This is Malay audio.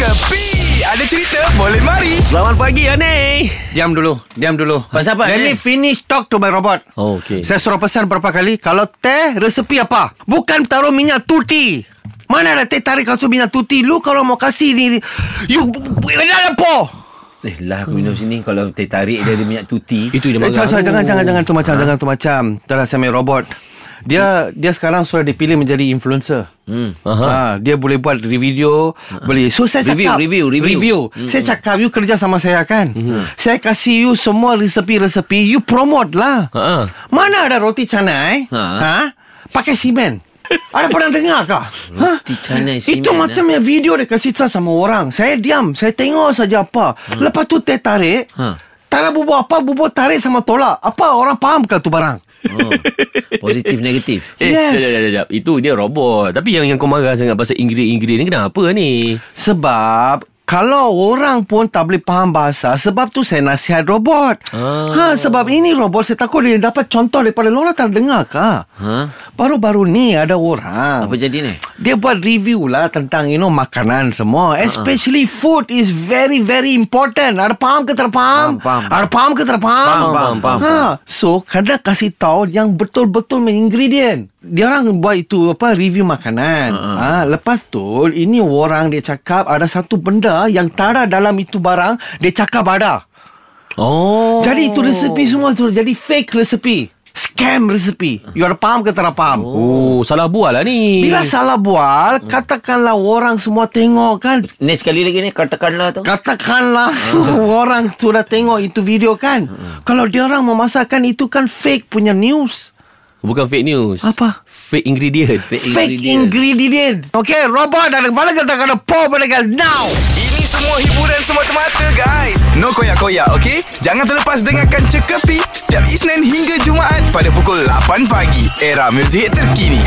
Kepi Ada cerita? Boleh mari. Selamat pagi Aneh Diam dulu Diam dulu. Pasal apa, Let ni? me finish talk to my robot. Oh okay. Saya suruh pesan berapa kali? Kalau teh resepi apa? Bukan taruh minyak tuti. Mana ada teh tarik kasut minyak tuti? Lu kalau mau kasih ni You Dah apa Eh lah aku minum sini. Kalau teh tarik dia ada minyak tuti. Itu dia Eh, marah sorry, sorry, jangan jangan jangan tu macam jangan tu macam. Dah saya main robot. Dia dia sekarang sudah dipilih menjadi influencer. hmm. Aha. Ha, dia boleh buat video, boleh. So saya Review, cakap review, review. review. Saya cakap you kerja sama saya kan. Saya kasih you semua resepi-resepi, you promote lah. Ha. Mana ada roti canai? Ha. Ha? Pakai simen. ada pernah dengar kah? Roti canai simen, Itu macam yang video dia kasih tahu sama orang. Saya diam, saya tengok saja apa. Lepas tu teh tarik. Ha. Tak nak bubur apa, bubur tarik sama tolak. Apa orang faham ke tu barang? oh. Positif negatif Eh, Yes. yes. jap, jap, jap. Itu dia robot. Tapi yang yang kau marah sangat pasal ingredient-ingredient ni kenapa ni? Sebab kalau orang pun tak boleh faham bahasa Sebab tu saya nasihat robot Ah. ha, Sebab ini robot Saya takut dia dapat contoh daripada Lorang tak dengar kah? Ha? Baru-baru ni ada orang Apa jadi ni? Dia buat review lah tentang you know makanan semua. Especially food is very very important. Ada faham ke tak faham? Faham, faham. Ada faham ke tak faham? Faham, faham, faham, Ha. So kena kasih tahu yang betul-betul ingredient. Dia orang buat itu apa review makanan. Ha. lepas tu ini orang dia cakap ada satu benda yang tak ada dalam itu barang dia cakap ada. Oh. Jadi itu resepi semua tu jadi fake resepi. Scam resepi. You ada faham ke tak faham? Oh, salah buat lah ni. Bila salah buat, katakanlah orang semua tengok kan. Ni sekali lagi ni Katakanlah tu Katakanlah orang sudah tengok itu video kan. Kalau dia orang memasakkan itu kan fake punya news. Bukan fake news. Apa? Fake ingredient. Fake Fake ingredient. Okay, robot ada kepala kita kena pada gal now. Semua hiburan semata-mata guys. No koyak-koyak ok Jangan terlepas dengarkan Cekapi Setiap Isnin hingga Jumaat Pada pukul 8 pagi. Era muzik terkini